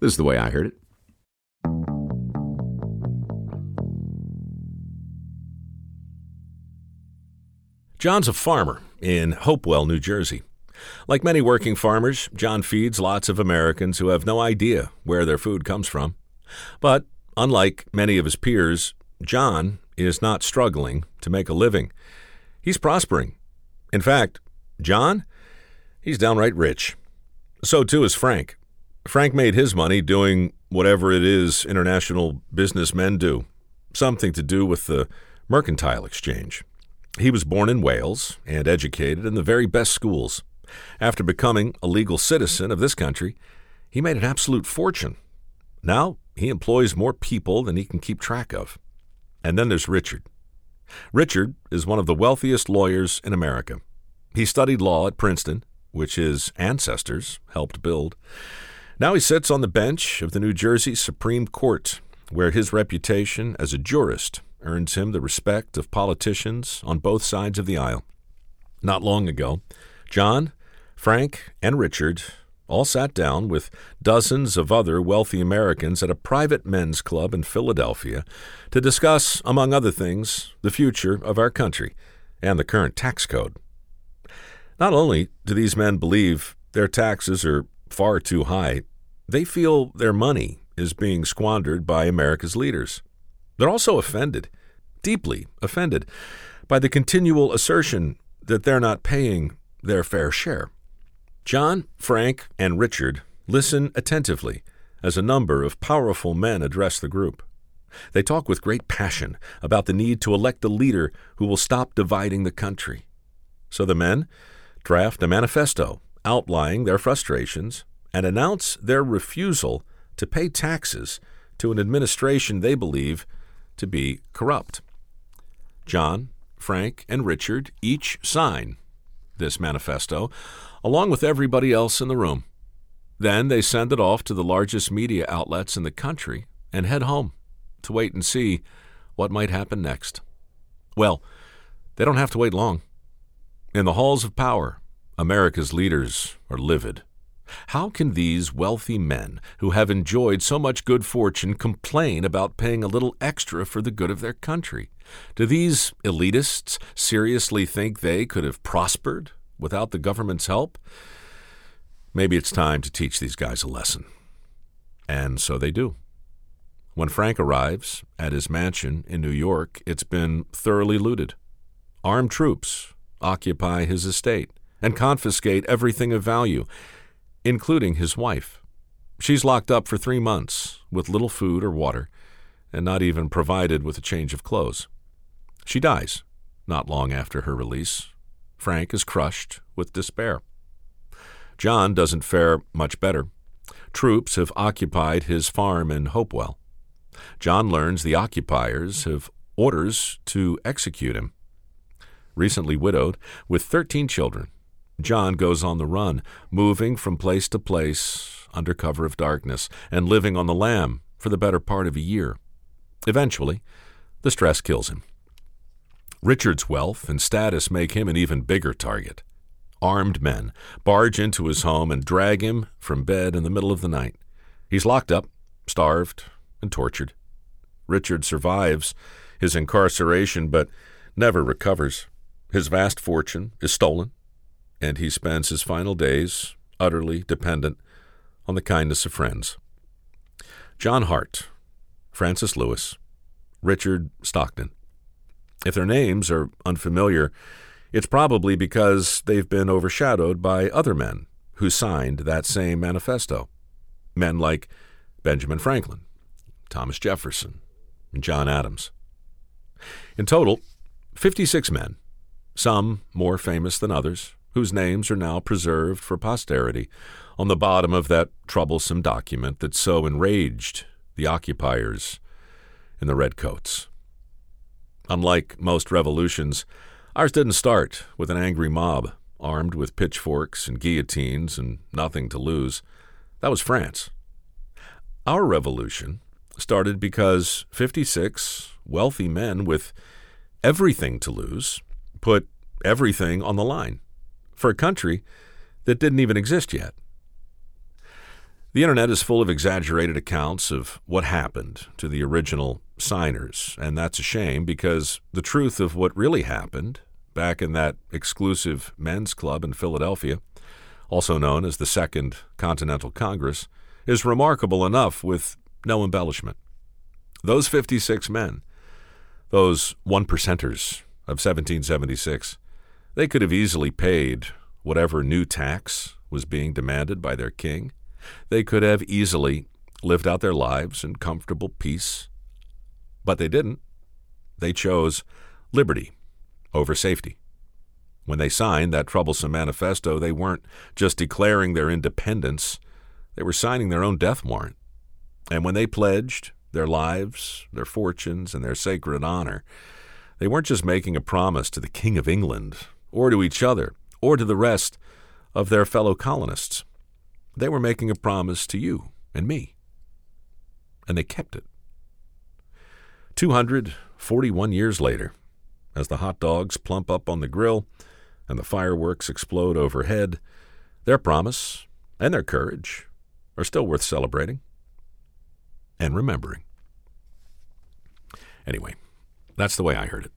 This is the way I heard it. John's a farmer in Hopewell, New Jersey. Like many working farmers, John feeds lots of Americans who have no idea where their food comes from. But unlike many of his peers, John is not struggling to make a living. He's prospering. In fact, John, he's downright rich. So too is Frank. Frank made his money doing whatever it is international businessmen do, something to do with the mercantile exchange. He was born in Wales and educated in the very best schools. After becoming a legal citizen of this country, he made an absolute fortune. Now he employs more people than he can keep track of. And then there's Richard. Richard is one of the wealthiest lawyers in America. He studied law at Princeton, which his ancestors helped build. Now he sits on the bench of the New Jersey Supreme Court, where his reputation as a jurist earns him the respect of politicians on both sides of the aisle. Not long ago, John, Frank, and Richard all sat down with dozens of other wealthy Americans at a private men's club in Philadelphia to discuss, among other things, the future of our country and the current tax code. Not only do these men believe their taxes are far too high, they feel their money is being squandered by America's leaders. They're also offended, deeply offended, by the continual assertion that they're not paying their fair share. John, Frank, and Richard listen attentively as a number of powerful men address the group. They talk with great passion about the need to elect a leader who will stop dividing the country. So the men draft a manifesto outlining their frustrations and announce their refusal to pay taxes to an administration they believe to be corrupt. John, Frank, and Richard each sign this manifesto, along with everybody else in the room. Then they send it off to the largest media outlets in the country and head home to wait and see what might happen next. Well, they don't have to wait long. In the halls of power, America's leaders are livid. How can these wealthy men, who have enjoyed so much good fortune, complain about paying a little extra for the good of their country? Do these elitists seriously think they could have prospered without the government's help? Maybe it's time to teach these guys a lesson. And so they do. When Frank arrives at his mansion in New York, it's been thoroughly looted. Armed troops occupy his estate and confiscate everything of value including his wife. She's locked up for three months with little food or water and not even provided with a change of clothes. She dies not long after her release. Frank is crushed with despair. John doesn't fare much better. Troops have occupied his farm in Hopewell. John learns the occupiers have orders to execute him. Recently widowed, with 13 children, John goes on the run, moving from place to place under cover of darkness and living on the lam for the better part of a year. Eventually, the stress kills him. Richard's wealth and status make him an even bigger target. Armed men barge into his home and drag him from bed in the middle of the night. He's locked up, starved, and tortured. Richard survives his incarceration but never recovers. His vast fortune is stolen and he spends his final days utterly dependent on the kindness of friends. John Hart, Francis Lewis, Richard Stockton. If their names are unfamiliar, it's probably because they've been overshadowed by other men who signed that same manifesto. Men like Benjamin Franklin, Thomas Jefferson, and John Adams. In total, 56 men, some more famous than others, whose names are now preserved for posterity on the bottom of that troublesome document that so enraged the occupiers in the redcoats. Unlike most revolutions, ours didn't start with an angry mob armed with pitchforks and guillotines and nothing to lose. That was France. Our revolution started because 56 wealthy men with everything to lose put everything on the line for a country that didn't even exist yet. The internet is full of exaggerated accounts of what happened to the original signers, and that's a shame because the truth of what really happened back in that exclusive men's club in Philadelphia, also known as the Second Continental Congress, is remarkable enough with no embellishment. Those 56 men, those one percenters of 1776, they could have easily paid whatever new tax was being demanded by their king they could have easily lived out their lives in comfortable peace, but they didn't. They chose liberty over safety. When they signed that troublesome manifesto, they weren't just declaring their independence, they were signing their own death warrant. And when they pledged their lives, their fortunes, and their sacred honor, they weren't just making a promise to the King of England, or to each other, or to the rest of their fellow colonists. They were making a promise to you and me. And they kept it. 241 years later, as the hot dogs plump up on the grill and the fireworks explode overhead, their promise and their courage are still worth celebrating and remembering. Anyway, that's the way I heard it.